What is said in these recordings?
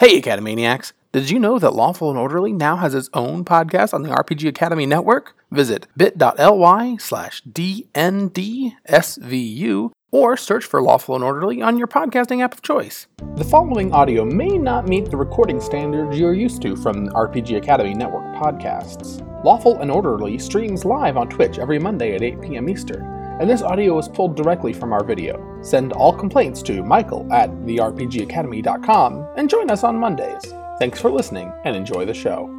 Hey, Academaniacs! Did you know that Lawful and Orderly now has its own podcast on the RPG Academy Network? Visit bit.ly slash DNDSVU or search for Lawful and Orderly on your podcasting app of choice. The following audio may not meet the recording standards you're used to from RPG Academy Network podcasts. Lawful and Orderly streams live on Twitch every Monday at 8 p.m. Eastern and this audio is pulled directly from our video. Send all complaints to michael at therpgacademy.com and join us on Mondays. Thanks for listening and enjoy the show.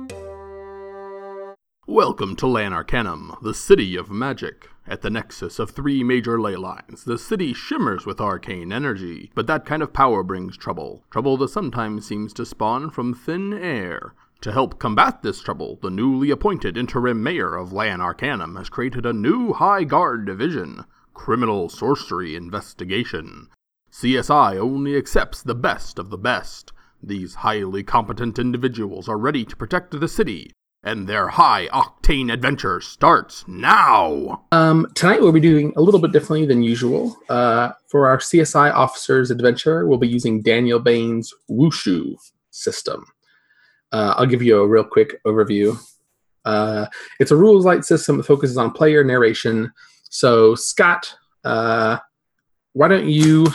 Welcome to Lan Arcanym, the city of magic. At the nexus of three major ley lines, the city shimmers with arcane energy, but that kind of power brings trouble. Trouble that sometimes seems to spawn from thin air. To help combat this trouble, the newly appointed interim mayor of Lan Arcanym has created a new High Guard division Criminal Sorcery Investigation. CSI only accepts the best of the best. These highly competent individuals are ready to protect the city, and their high octane adventure starts now. Um, tonight we'll be doing a little bit differently than usual. Uh, for our CSI officer's adventure, we'll be using Daniel Bayn's Wushu system. Uh, I'll give you a real quick overview. Uh, it's a rules light system that focuses on player narration. So, Scott, uh, why don't you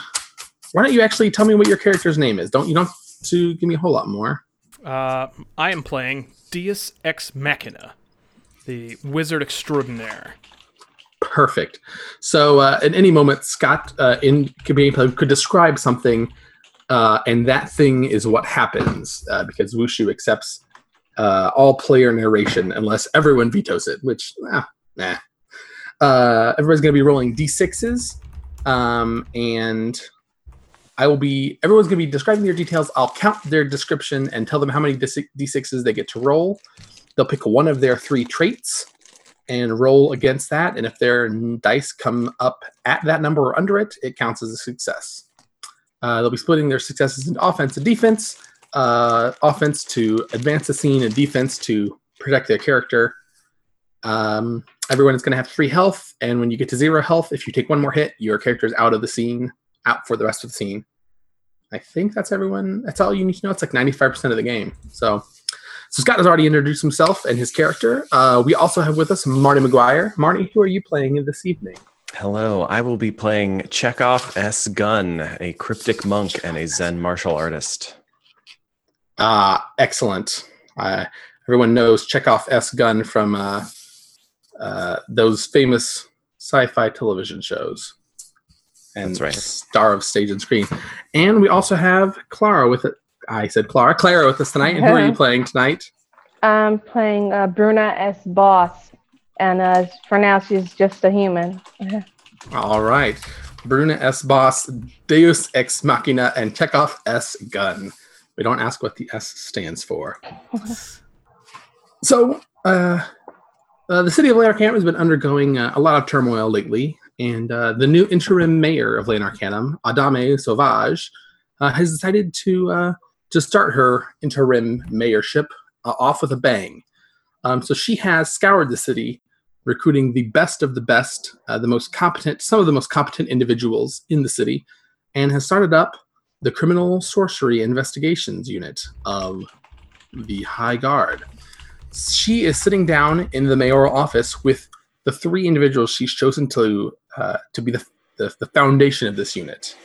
why don't you actually tell me what your character's name is? Don't you don't have to give me a whole lot more. Uh, I am playing Deus S. Machina, the wizard extraordinaire. Perfect. So, uh, at any moment, Scott uh, in gameplay could describe something uh, and that thing is what happens uh, because Wushu accepts uh, all player narration unless everyone vetoes it, which, ah, nah. Uh, everybody's going to be rolling d6s, um, and I will be, everyone's going to be describing their details. I'll count their description and tell them how many d6s they get to roll. They'll pick one of their three traits and roll against that. And if their dice come up at that number or under it, it counts as a success. Uh, they'll be splitting their successes into offense and defense. Uh, offense to advance the scene, and defense to protect their character. Um, everyone is going to have free health, and when you get to zero health, if you take one more hit, your character is out of the scene, out for the rest of the scene. I think that's everyone. That's all you need to know. It's like 95% of the game. So, so Scott has already introduced himself and his character. Uh, we also have with us Marty McGuire. Marty, who are you playing this evening? Hello, I will be playing Chekhov S. Gunn, a cryptic monk and a Zen martial artist. Ah, uh, excellent. Uh, everyone knows Chekhov S. Gunn from uh, uh, those famous sci-fi television shows. And That's right. star of stage and screen. And we also have Clara with it. I said Clara. Clara with us tonight. And who are you playing tonight? I'm playing uh, Bruna S. Boss and uh, for now she's just a human. All right, Bruna S. Boss, Deus S. Machina, and Chekhov S. Gunn. We don't ask what the S stands for. so, uh, uh, the city of Lan Arcanym has been undergoing uh, a lot of turmoil lately, and uh, the new interim mayor of Lan Arcanym, Adame Sauvage, uh, has decided to uh, to start her interim mayorship off with a bang. Um, so she has scoured the city recruiting the best of the best, uh, the most competent, some of the most competent individuals in the city, and has started up the Criminal Sorcery Investigations Unit of the High Guard. She is sitting down in the mayoral office with the three individuals she's chosen to uh, to be the, the, the foundation of this unit.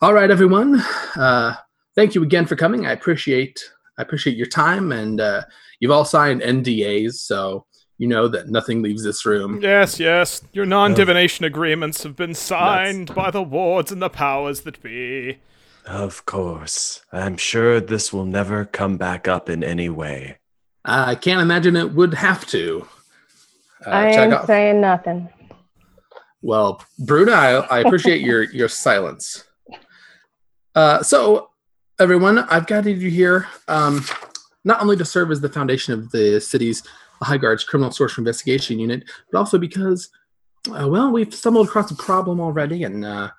All right, everyone. Uh, thank you again for coming. I appreciate I appreciate your time, and uh, you've all signed NDAs, so you know that nothing leaves this room. Yes, yes. Your non divination agreements have been signed by the wards and the powers that be. Of course. I'm sure this will never come back up in any way. I can't imagine it would have to. Uh, I ain't saying nothing. Well, Bruna, I, I appreciate your your silence. Uh, so, everyone, I've guided you here um, not only to serve as the foundation of the city's High Guard's Criminal Sorcery Investigation Unit, but also because, uh, well, we've stumbled across a problem already, and uh,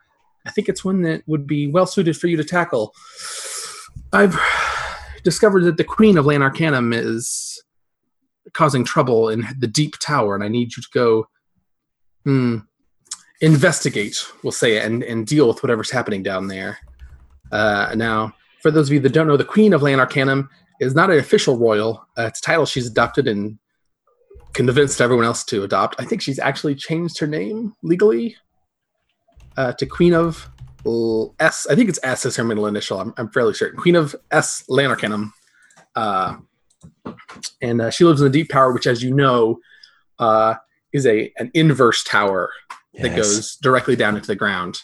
I think it's one that would be well suited for you to tackle. I've discovered that the Queen of Lan Arcanym is causing trouble in the Deep Tower, and I need you to go hmm, investigate, we'll say, and, and deal with whatever's happening down there. Uh, now, for those of you that don't know, the Queen of Lan Arcanym is not an official royal. Uh, it's a title she's adopted and convinced everyone else to adopt. I think she's actually changed her name legally uh, to Queen of L- S. I think it's S is her middle initial. I'm, I'm fairly certain. Queen of S Lan Arcanym. Uh, and uh, she lives in the Deep Tower, which, as you know, uh, is a an inverse tower that goes directly down into the ground.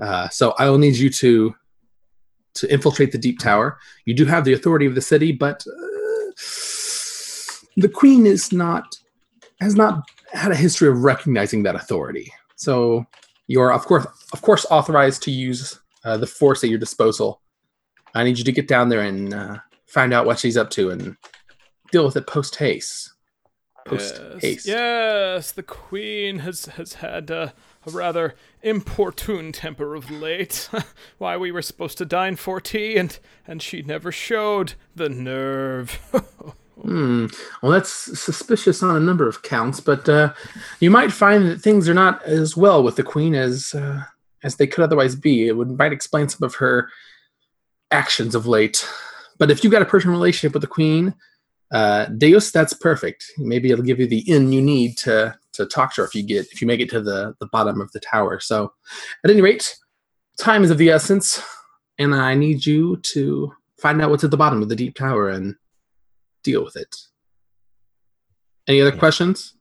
Uh, so I will need you to to infiltrate the deep tower. You do have the authority of the city, but uh, the queen is not has not had a history of recognizing that authority. So you're of course of course authorized to use uh, the force at your disposal. I need you to get down there and uh, find out what she's up to and deal with it post haste. Post Yes, haste. yes, the queen has has had uh, a rather importune temper of late. Why we were supposed to dine for tea, and and she never showed the nerve. Hmm. Well, that's suspicious on a number of counts, but uh, you might find that things are not as well with the queen as uh, as they could otherwise be. It would might explain some of her actions of late. But if you've got a personal relationship with the queen, uh, Deus, that's perfect. Maybe it'll give you the in you need to to talk to her if you get if you make it to the the bottom of the tower. So, at any rate, time is of the essence, and I need you to find out what's at the bottom of the deep tower and deal with it. Any other questions?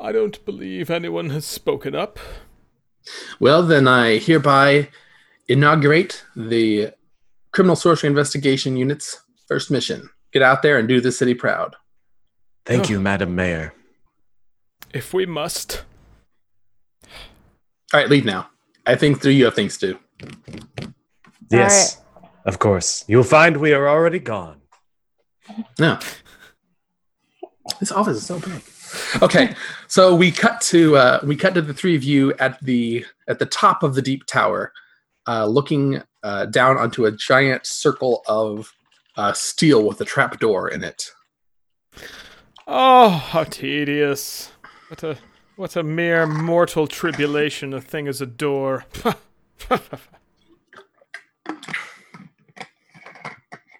I don't believe anyone has spoken up. Well, then I hereby inaugurate the Criminal Sorcery Investigation Unit's first mission. Get out there and do the city proud. Thank Oh. you, Madam Mayor. If we must. All right, leave now. I think three you have things to do. Yes, of course. You'll find we are already gone. No. This office is so big. Okay, so we cut to uh, we cut to the three of you at the at the top of the deep tower, uh, looking uh, down onto a giant circle of uh, steel with a trap door in it. Oh, how tedious. What a what a mere mortal tribulation a thing as a door.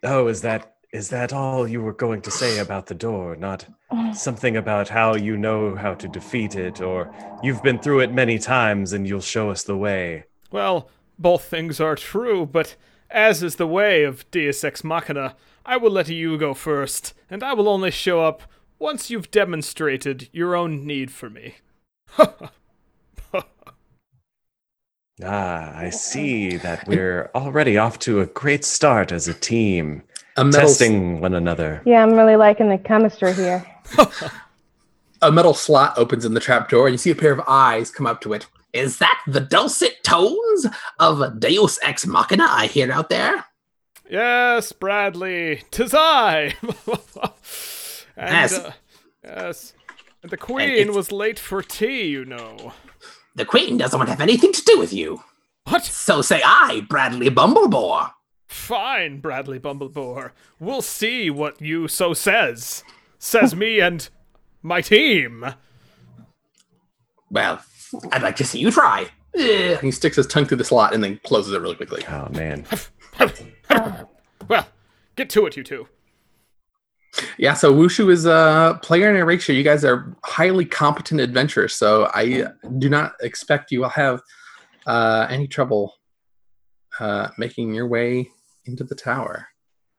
Oh, is that is that all you were going to say about the door? Not oh. something about how you know how to defeat it, or you've been through it many times and you'll show us the way. well, both things are true, but as is the way of Deus S. Machina, I will let you go first, and I will only show up once you've demonstrated your own need for me. Ah, I see that we're already off to a great start as a team, A metal testing one another. Yeah, I'm really liking the chemistry here. a metal slot opens in the trap door, and you see a pair of eyes come up to it. Is that the dulcet tones of Deus S. Machina I hear out there? Yes, Bradley, tis I. and, Yes. uh, yes. And the queen it's- was late for tea, you know. The Queen doesn't want to have anything to do with you. What? So say I, Bradley Bumblebore. Fine, Bradley Bumblebore. We'll see what you so says. Says me and my team. Well, I'd like to see you try. He sticks his tongue through the slot and then closes it really quickly. Oh man. Well, get to it, you two. Yeah, so Wushu is a player in Erasure. You guys are highly competent adventurers, so I do not expect you will have uh, any trouble uh, making your way into the tower.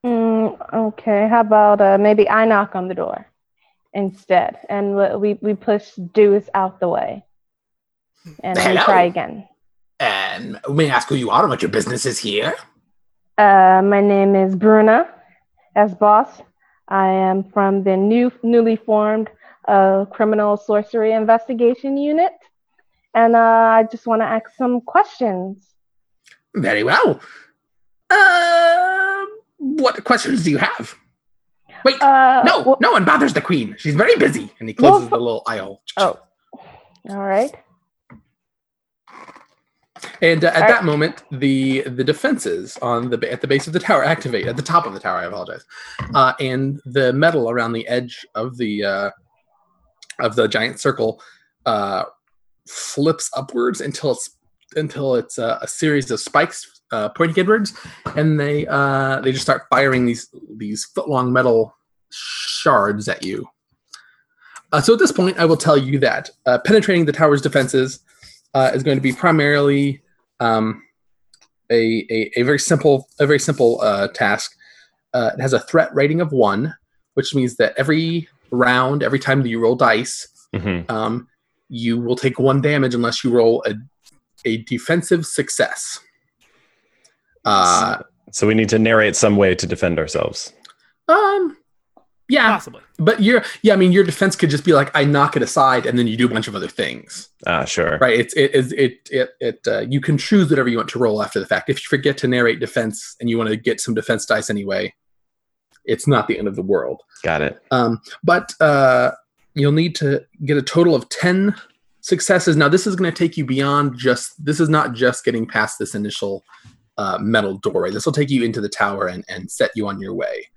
Mm, okay, how about uh, maybe I knock on the door instead, and we we, we push Deuce out the way, and we try again. And we may I ask who you are and what your business is here? Uh, my name is Bruna, S. Boss. I am from the new newly formed uh, Criminal Sorcery Investigation Unit, and uh, I just want to ask some questions. Very well. Uh, what questions do you have? Wait, Uh, no, well- no one bothers the queen. She's very busy. And he closes the little aisle. Oh, all right. And uh, at that moment, the the defenses on the at the base of the tower activate. At the top of the tower, I apologize. Uh, and the metal around the edge of the uh, of the giant circle uh, flips upwards until it's until it's a, a series of spikes uh, pointing inwards, and they uh, they just start firing these these foot long metal shards at you. Uh, so at this point, I will tell you that uh, penetrating the tower's defenses uh, is going to be primarily um, a, a, a very simple a very simple uh, task. Uh, it has a threat rating of one, which means that every round, every time that you roll dice, Mhm. um, you will take one damage unless you roll a a defensive success. Uh, So we need to narrate some way to defend ourselves. um, yeah, Possibly. but your yeah, I mean, your defense could just be like I knock it aside, and then you do a bunch of other things. Ah, sure. Right? It's it is it it it. Uh, you can choose whatever you want to roll after the fact. If you forget to narrate defense and you want to get some defense dice anyway, it's not the end of the world. Got it. Um, but uh, you'll need to get a total of 10 successes. Now, this is going to take you beyond just, this is not just getting past this initial uh, metal doorway. This will take you into the tower and, and set you on your way.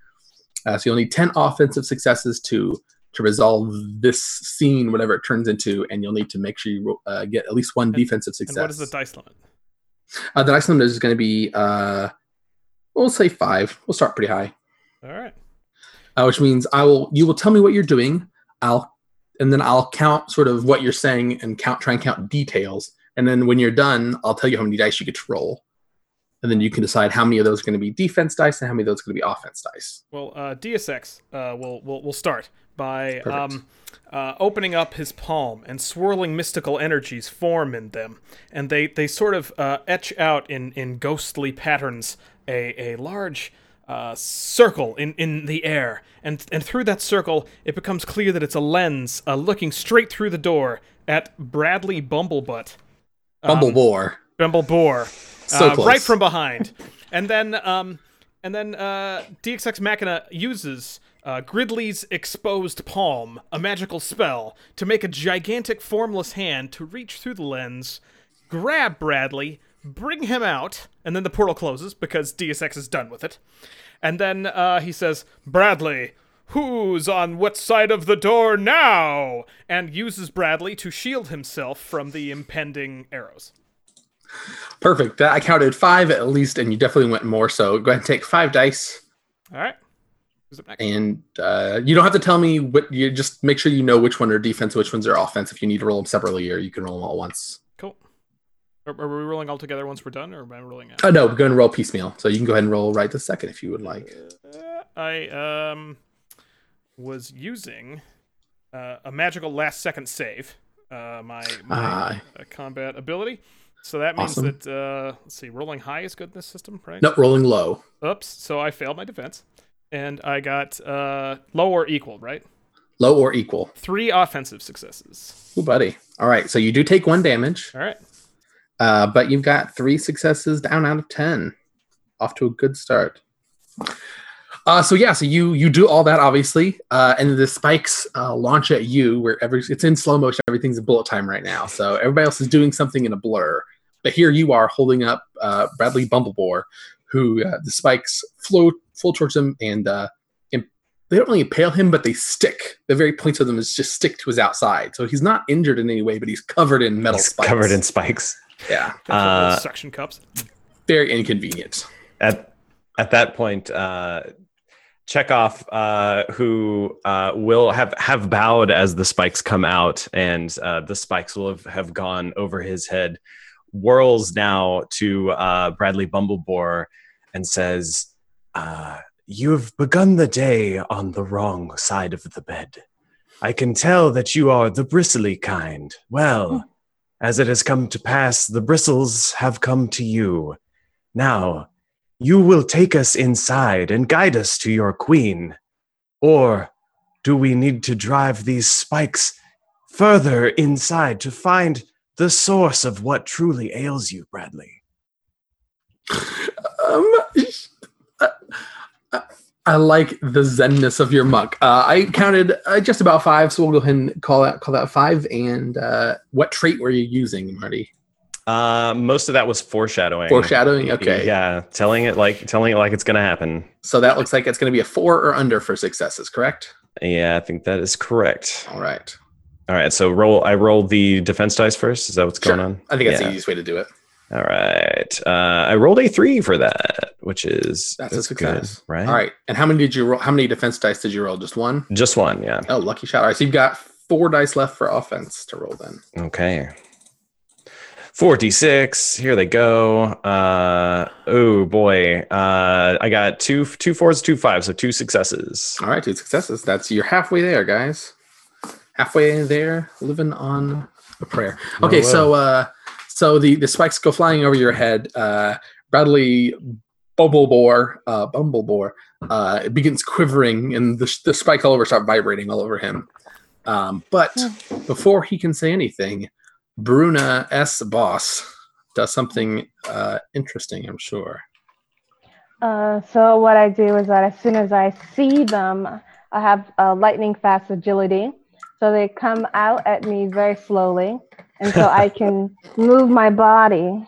Uh, so you'll need 10 offensive successes to to resolve this scene, whatever it turns into, and you'll need to make sure you uh, get at least one And- defensive success. And what is the dice limit? uh, the dice limit is going to be, uh, we'll say five. We'll start pretty high All right. uh, which means I will you will tell me what you're doing. I'll and then I'll count sort of what you're saying and count try and count details. And then when you're done, I'll tell you how many dice you get to roll. And then you can decide how many of those are going to be defense dice and how many of those are going to be offense dice. Well, uh, DSX uh, will will will start by um, uh, opening up his palm and swirling mystical energies form in them, and they they sort of uh, etch out in in ghostly patterns a a large. Uh, circle in, in the air, and and through that circle, it becomes clear that it's a lens uh, looking straight through the door at Bradley Bumblebutt. Um, Bumblebore. Bumblebore, So uh, close. right from behind, and then um, and then uh, DXX Machina uses uh, Gridley's exposed palm, a magical spell, to make a gigantic formless hand to reach through the lens, grab Bradley, bring him out, and then the portal closes because DSX is done with it, and then uh, he says, "Bradley." Who's on what side of the door now? And uses Bradley to shield himself from the impending arrows. Perfect. I counted five at least, and you definitely went more. So go ahead and take five dice. All right. Who's up next? And uh, you don't have to tell me what you just make sure you know which one are defense, which ones are offense. If you need to roll them separately, or you can roll them all at once. Cool. Are, are we rolling all together once we're done, or am I rolling out? Oh no, we're going to roll piecemeal. So you can go ahead and roll right this second if you would like. Uh, I um was using uh, a magical last second save, uh, my, my Ah. uh, combat ability. So that means Awesome. that uh, let's see, rolling high is good in this system, right? No, rolling low. Oops. So I failed my defense, and I got uh, low or equal, right? Low or equal. Three offensive successes. Ooh, buddy. All right. So you do take one damage, All right. uh, but you've got three successes down out of 10. Off to a good start. Uh, so yeah, so you you do all that obviously, uh, and the spikes uh, launch at you wherever it's in slow motion. Everything's in bullet time right now, so everybody else is doing something in a blur. But here you are holding up uh, Bradley Bumblebore, who uh, the spikes flow full towards him, and uh, imp- they don't really impale him, but they stick. The very points of them is just stick to his outside, so he's not injured in any way, but he's covered in metal It's spikes. covered in spikes. yeah, Got Uh, suction cups. very inconvenient. At at that point, uh, Chekhov, uh, who uh, will have have bowed as the spikes come out, and uh, the spikes will have, have gone over his head, whirls now to uh, Bradley Bumblebore and says, uh, "You've begun the day on the wrong side of the bed. I can tell that you are the bristly kind. Well." As it has come to pass, the bristles have come to you. Now, you will take us inside and guide us to your queen. Or do we need to drive these spikes further inside to find the source of what truly ails you, Bradley? Um, I like the zenness of your muck. Uh, I counted uh, just about five, so we'll go ahead and call that call that five. And uh, what trait were you using, Marty? Uh, most of that was foreshadowing. Foreshadowing. Okay. Yeah, telling it like telling it like it's gonna happen. So that looks like it's going to be a four or under for successes, correct? Yeah, I think that is correct. All right. All right, so roll. I roll the defense dice first. Is that what's Sure. going on? I think that's Yeah. the easiest way to do it. All right. Uh, I rolled a three for that, which is That's, a good, success. right? All right. And how many did you roll? How many defense dice did you roll? Just one? Just one, yeah. Oh, lucky shot. All right. So you've got four dice left for offense to roll then. Okay. 46. Here they go. Uh, oh boy. Uh, I got two two fours, two fives, so two successes. All right. Two successes. That's you're halfway there, guys. Halfway there, living on a prayer. Okay. Oh, So, uh, so the, the spikes go flying over your head. Uh, Bradley Bumblebore, uh, Bumblebore, uh, it begins quivering and the, the spike all over start vibrating all over him. Um, but before he can say anything, Bruna S. Boss does something uh, interesting, I'm sure. Uh, so what I do is that as soon as I see them, I have uh, lightning fast agility. So they come out at me very slowly, and so I can move my body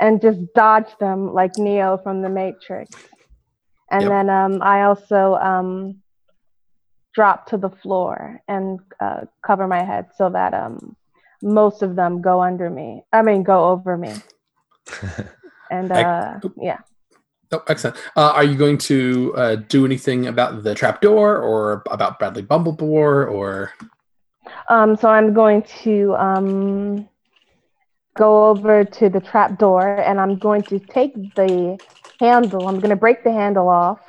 and just dodge them like Neo from the Matrix. And Yep. then um, I also um, drop to the floor and uh, cover my head so that um, most of them go under me. I mean, go over me. And I- uh, yeah. Oh, excellent. Uh, are you going to uh, do anything about the trapdoor or about Bradley Bumblebore or Um, so I'm going to um, go over to the trap door and I'm going to take the handle. I'm going to break the handle off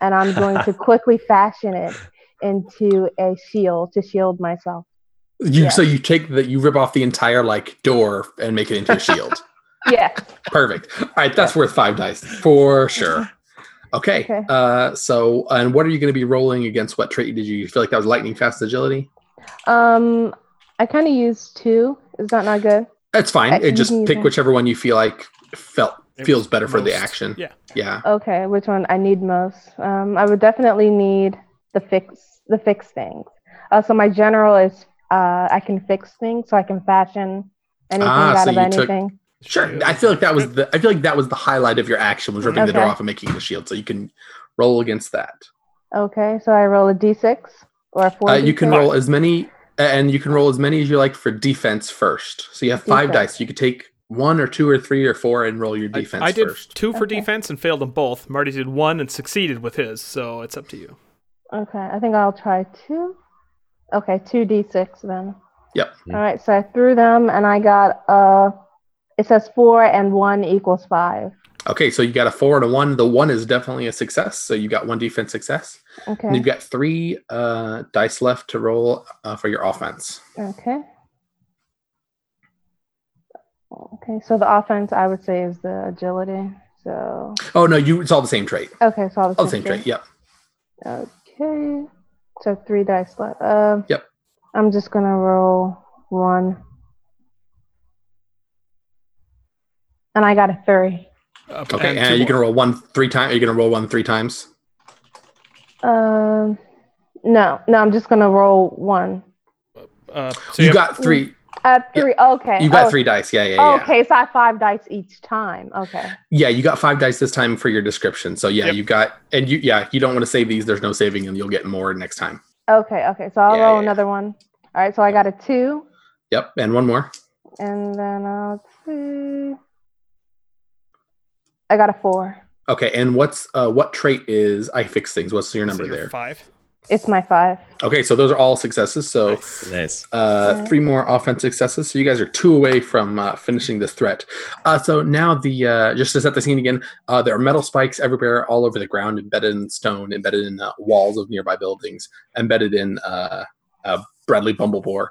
and I'm going to quickly fashion it into a shield to shield myself. you? So you take the you rip off the entire like door and make it into a shield. Yeah. Perfect. All right, that's worth five dice for sure. Okay. Okay. Uh, so and what are you going to be rolling against? What trait did you feel like that was lightning fast agility? Um, I kind of used two. Is that not good? That's fine. Uh, It just pick use it. whichever one you feel like felt feels was better for the action. Yeah. Yeah. Okay. Which one I need most? Um, I would definitely need the fix the fix things. Uh, so my general is uh, I can fix things, so I can fashion anything Ah, out so of you took- anything. Sure. I feel like that was the I feel like that was the highlight of your action was ripping the door off and making the shield. So you can roll against that. Okay, so I roll a d6 or a four. Uh, you can D6? roll as many and you can roll as many as you like for defense first. So you have five Defense. dice. You could take one or two or three or four and roll your defense I did first. two for Okay. defense and failed them both. Marty did one and succeeded with his, so it's up to you. Okay, I think I'll try two. Okay, two d6 then. Yep. All right, so I threw them and I got uh, it says four and one equals five. Okay, so you got a four and a one. The one is definitely a success. So you got one defense success. And Okay. you've got three uh, dice left to roll uh, for your offense. Okay. Okay, so the offense I would say is the agility. So Oh no, you it's all the same trait. okay, so I'll All the same trait. Yep. Okay. So three dice left. Um, Yep. I'm just gonna roll one. And I got a three. Uh, Okay, and and, two you can more. roll one three times. Are you gonna roll one three times? Um, no, no, I'm just gonna roll one. Uh, so you have- got three. Uh, three. Okay. You got three dice. Yeah, yeah, yeah. Okay, so I have five dice each time. Okay. Yeah, you got five dice this time for your description. So yeah, Yep. you got and you yeah, you don't want to save these. There's no saving them. You'll get more next time. Okay. Okay. So I'll Yeah, roll yeah, yeah. another one. All right. So I got a two, Yep, and one more. and then uh, let's see. I got a four. Okay, and what's uh what trait is I fix things? What's your so number you're there? Five. It's my five. Okay, so those are all successes. So Nice. uh, Okay. three more offense successes. So you guys are two away from uh, finishing this threat. Uh, so now the uh, just to set the scene again, uh, there are metal spikes everywhere, all over the ground, embedded in stone, embedded in uh, walls of nearby buildings, embedded in uh, uh, Bradley Bumblebore.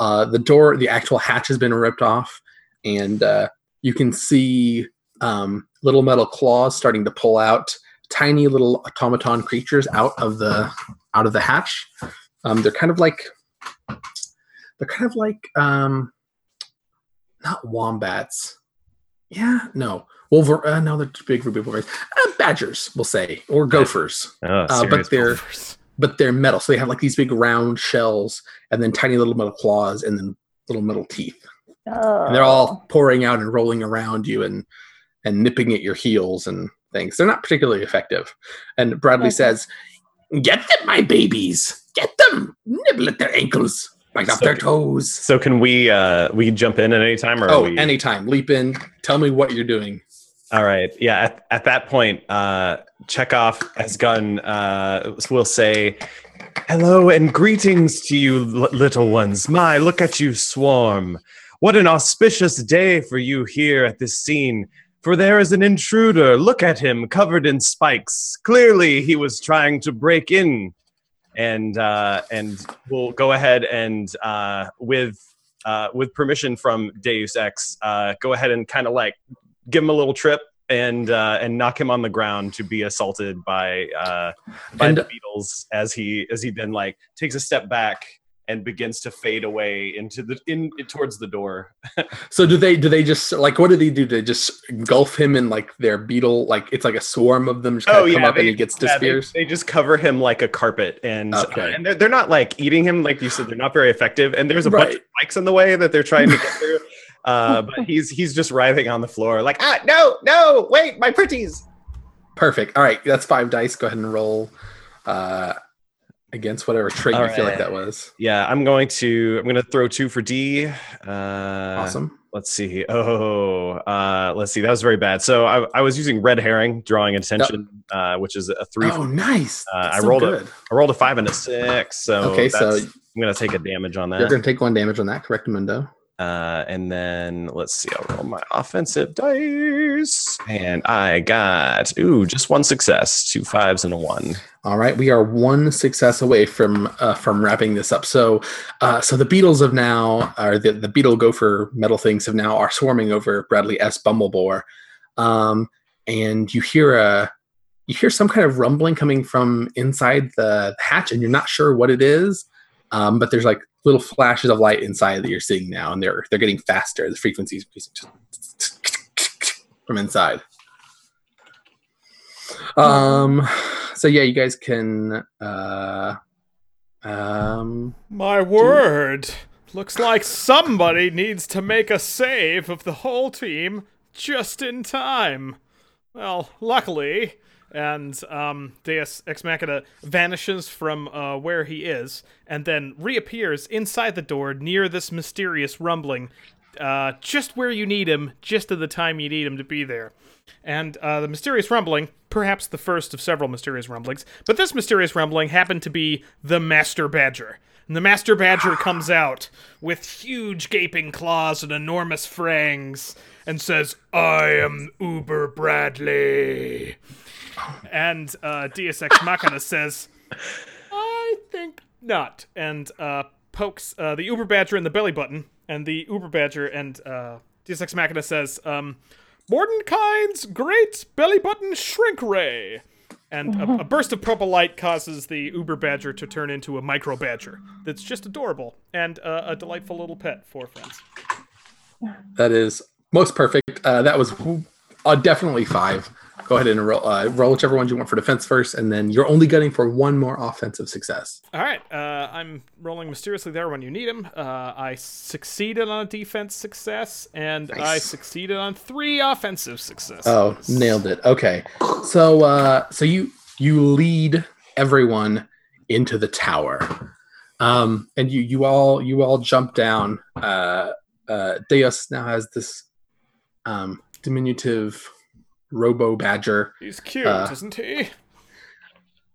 Uh, the door, the actual hatch has been ripped off, and uh, you can see um, little metal claws starting to pull out tiny little automaton creatures out of the out of the hatch. Um, they're kind of like they're kind of like um not wombats. Yeah no. Wolver uh, no they're too big for big uh, badgers we'll say or gophers. Oh, uh, but they're Gophers. but they're metal. So they have like these big round shells and then tiny little metal claws and then little metal teeth. Oh. and they're all pouring out and rolling around you and and nipping at your heels and things they're not particularly effective and bradley Okay. says get them my babies get them nibble at their ankles Bite off their toes. So can we uh we jump in at any time or Oh, we... anytime. Leap in. Tell me what you're doing. All right. Yeah. At, at that point, uh, Chekhov has gone uh, will say, "Hello and greetings to you, l- little ones. My, look at you swarm. What an auspicious day for you here at this scene. For there is an intruder. Look at him, covered in spikes. Clearly, he was trying to break in." And uh, and we'll go ahead and uh, with uh, with permission from Deus Ex, uh, go ahead and kind of like give him a little trip and uh, and knock him on the ground to be assaulted by uh, by And- the beetles as he as he then like takes a step back and begins to fade away into the in, towards the door. So do they do they just like what do they do? They just engulf him in like their beetle like it's like a swarm of them just Oh, of come yeah, up and they- he gets Yeah, they, disappears. they just cover him like a carpet and uh, and they're, they're not like eating him like you said they're not very effective and there's a bunch of spikes in the way that they're trying to get through. Uh, but he's he's just writhing on the floor like ah no no wait my pretties Perfect. All right, that's five dice. Go ahead and roll uh against whatever trait All you feel like that was. yeah I'm going to I'm gonna throw two for D uh, Awesome. let's see. Oh, uh, let's see. That was very bad. So I, I was using red herring, drawing attention, uh, which is a three. Oh, nice. Uh, I so rolled a- good. I rolled a five and a six. So Okay, so I'm gonna take a damage on that. You're going to take one damage on that, correct, Mundo? Uh, and then let's see. I'll roll my offensive dice, and I got ooh just one success, two fives and a one. All right, we are one success away from uh, from wrapping this up. So, uh, so the beetles of now, or the the beetle gopher metal things of now are swarming over Bradley S. Bumblebore, um, and you hear a you hear some kind of rumbling coming from inside the hatch, and you're not sure what it is, um, but there's like little flashes of light inside that you're seeing now, and they're they're getting faster. The frequencies increasing from inside. Um. So yeah, you guys can. Uh, um. My word. Looks like somebody needs to make a save of the whole team just in time. Well, luckily, and um, Deus S. Machina vanishes from uh, where he is and then reappears inside the door near this mysterious rumbling, uh, just where you need him, just at the time you need him to be there. And uh, the mysterious rumbling, perhaps the first of several mysterious rumblings, but this mysterious rumbling happened to be the Master Badger. And the Master Badger comes out with huge gaping claws and enormous fangs and says, I am Uber Bradley. And uh, Deus S. Machina says, I think not. And uh, pokes uh, the Uber Badger in the belly button. And the Uber Badger and uh, Deus S. Machina says, um, Mordenkainen's great belly button shrink ray. And a, a burst of purple light causes the Uber Badger to turn into a micro badger that's just adorable and uh, a delightful little pet for friends. That is most perfect. Uh, that was uh, definitely five. Go ahead and roll, uh, roll whichever ones you want for defense first, and then you're only gunning for one more offensive success. All right, uh, I'm rolling mysteriously there when you need him. Uh, I succeeded on a defense success, and I succeeded on three offensive successes. Oh, nailed it. Okay, so uh, so you you lead everyone into the tower, um, and you you all you all jump down. Uh, uh, Deus now has this um, diminutive robo badger. He's cute, uh, isn't he?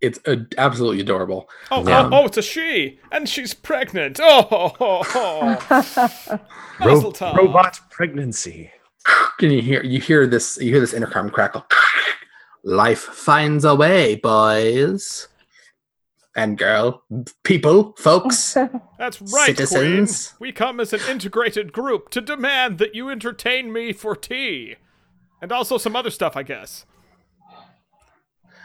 It's uh, absolutely adorable. Oh, yeah. oh, oh, it's a she, and she's pregnant. Oh, oh, oh, oh. Ro- robot pregnancy. Can you hear you hear this you hear this intercom crackle? Life finds a way, boys and girl, people, folks. That's right, Citizens. Queen. We come as an integrated group to demand that you entertain me for tea. And also some other stuff, I guess.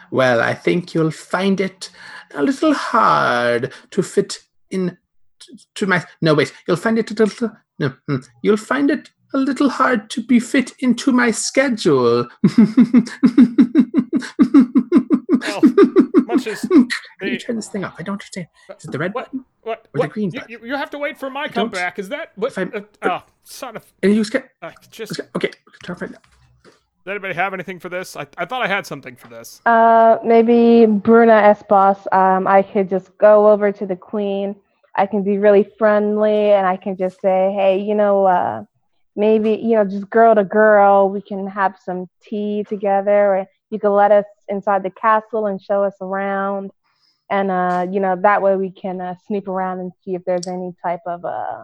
Well, I think you'll find it a little hard to fit in t- to my. No, wait. You'll find it a little. No, hmm. you'll find it a little hard to be fit into my schedule. Well, much as do you turn this thing off? I don't understand. Is it the red What? button? What? Or the green you, button. you, have to wait for my comeback. Is that what? if I'm- uh, oh, son of. And you get Uh, just. Does okay. Turn off right now. anybody have anything for this? I, I thought I had something for this. Uh, maybe Bruna S. Boss. Um, I could just go over to the queen, I can be really friendly and I can just say, hey, you know, uh, maybe, you know, just girl to girl, we can have some tea together or you can let us inside the castle and show us around. And, uh, you know, that way we can uh, snoop around and see if there's any type of uh,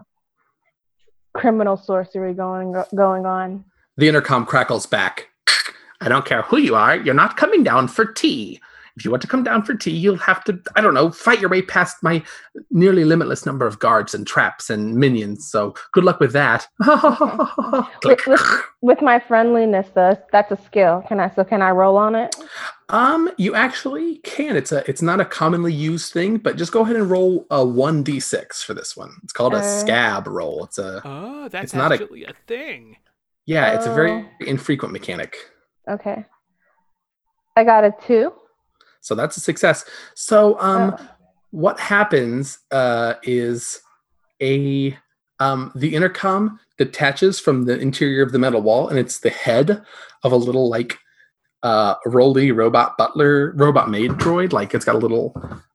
criminal sorcery going going on. The intercom crackles back. I don't care who you are. You're not coming down for tea. If you want to come down for tea, you'll have to, I don't know, fight your way past my nearly limitless number of guards and traps and minions. So good luck with that. with, with, with, my friendliness, though, that's a skill. Can I? So can I roll on it? Um, you actually can. It's a, it's not a commonly used thing, but just go ahead and roll a one d six for this one. It's called a uh, scab roll. It's a. Oh, that's it's not actually a, a thing. Yeah, it's a very oh. infrequent mechanic. Okay. I got a two. So that's a success. So um, oh. what happens uh, is a um, the intercom detaches from the interior of the metal wall, and it's the head of a little like uh, Roly robot butler robot maid droid. Like it's got a little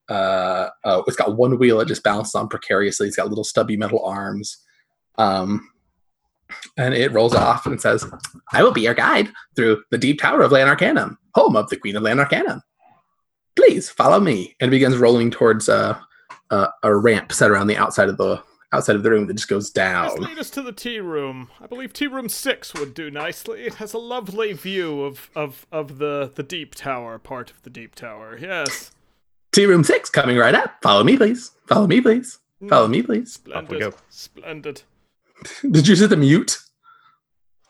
uh, uh, it's got one wheel it just balances on precariously. It's got little stubby metal arms. Um, and it rolls off and says, I will be your guide through the deep tower of Lan Arcanym, home of the Queen of Lan Arcanym please follow me and it begins rolling towards uh, uh, a ramp set around the outside of the outside of the room that just goes down. Let's lead us to the tea room. I believe tea room six would do nicely. It has a lovely view of of of the the deep tower part of the deep tower. Yes. Tea room six coming right up. Follow me, please. Follow me, please. Follow me, please. Splendid. Splendid. Did you set the mute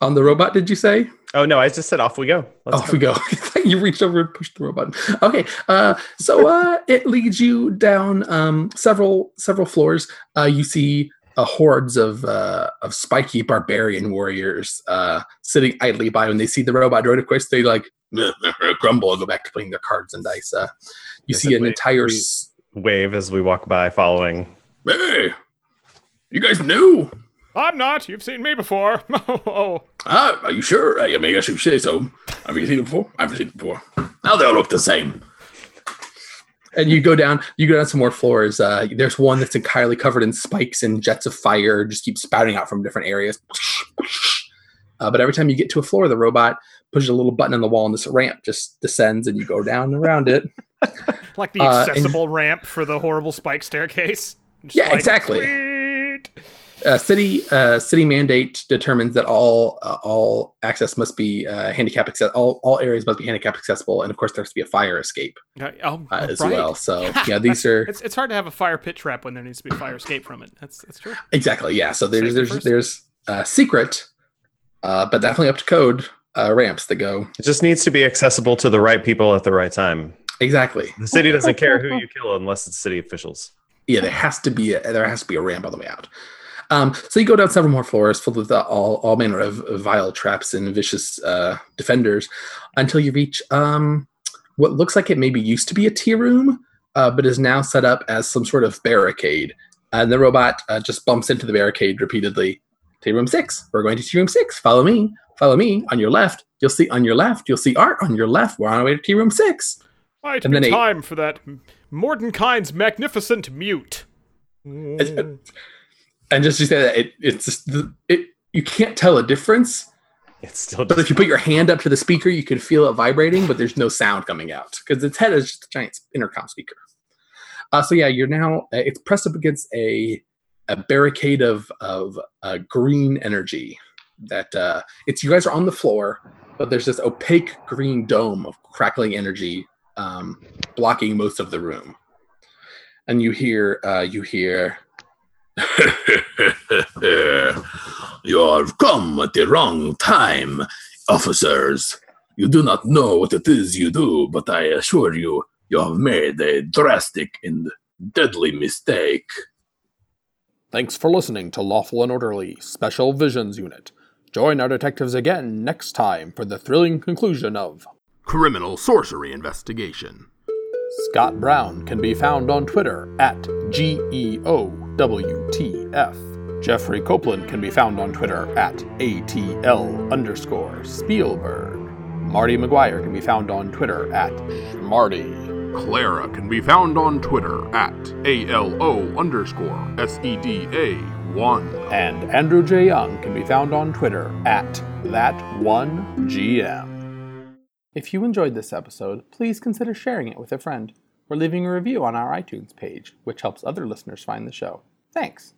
on the robot? Did you say? Oh no, I just said off we go. Let's off go. we go. you reached over and pushed the robot. Okay, uh, so uh, it leads you down um, several several floors. Uh, you see uh, hordes of uh, of spiky barbarian warriors uh, sitting idly by. When they see the robot droid, of course, they like grumble and go back to playing their cards and dice. Uh, you see an entire wave as we walk by, following. Hey, you guys new? I'm not. You've seen me before. oh. Ah, are you sure? I mean, I guess you say so. Have you seen it before? I haven't seen it before. Now they all look the same. And you go down, you go down some more floors. Uh, there's one that's entirely covered in spikes and jets of fire, just keep spouting out from different areas. Uh, but every time you get to a floor, the robot pushes a little button on the wall, and this ramp just descends, and you go down around it. like the accessible uh, and, ramp for the horrible spike staircase. Just yeah, like, exactly. Sweet uh, city uh, city mandate determines that all uh, all access must be uh, handicap access. All, all areas must be handicap accessible, and of course there has to be a fire escape oh, uh, as right. well. So yeah, these are it's, it's hard to have a fire pit trap when there needs to be a fire escape from it. That's that's true. Exactly. Yeah. So there's there's there's, there's uh, secret, but definitely up to code ramps that go. It just needs to be accessible to the right people at the right time. Exactly. The city doesn't care who you kill unless it's city officials. Yeah, there has to be a, there has to be a ramp on the way out. Um, so you go down several more floors filled with uh, all, all manner of, vile traps and vicious uh, defenders until you reach um, what looks like it maybe used to be a tea room, uh, but is now set up as some sort of barricade. And the robot uh, just bumps into the barricade repeatedly. Tea room six. We're going to tea room six. Follow me. Follow me. On your left, you'll see on your left, you'll see art. On your left, we're on our way to tea room six. Might and be time eight. for that Mordenkainen's magnificent mute. and just to say that it, it's just, it you can't tell a difference. It's still. But if you put your hand up to the speaker, you can feel it vibrating, but there's no sound coming out because its head is just a giant intercom speaker. Uh, so yeah, you're now uh, it's pressed up against a a barricade of of uh, green energy. That uh, it's you guys are on the floor, but there's this opaque green dome of crackling energy um, blocking most of the room, and you hear uh, you hear you have come at the wrong time, officers. You do not know what it is you do, but I assure you, you have made a drastic and deadly mistake. Thanks for listening to Lawful and Orderly Special Visions Unit. Join our detectives again next time for the thrilling conclusion of Criminal Sorcery Investigation. Scott Brown can be found on Twitter at GEOWTF. Jeffrey Copeland can be found on Twitter at ATL underscore Spielberg. Marty McGuire can be found on Twitter at Marty. Clara can be found on Twitter at ALO underscore SEDA1. And Andrew J. Young can be found on Twitter at that1GM. If you enjoyed this episode, please consider sharing it with a friend or leaving a review on our iTunes page, which helps other listeners find the show. Thanks.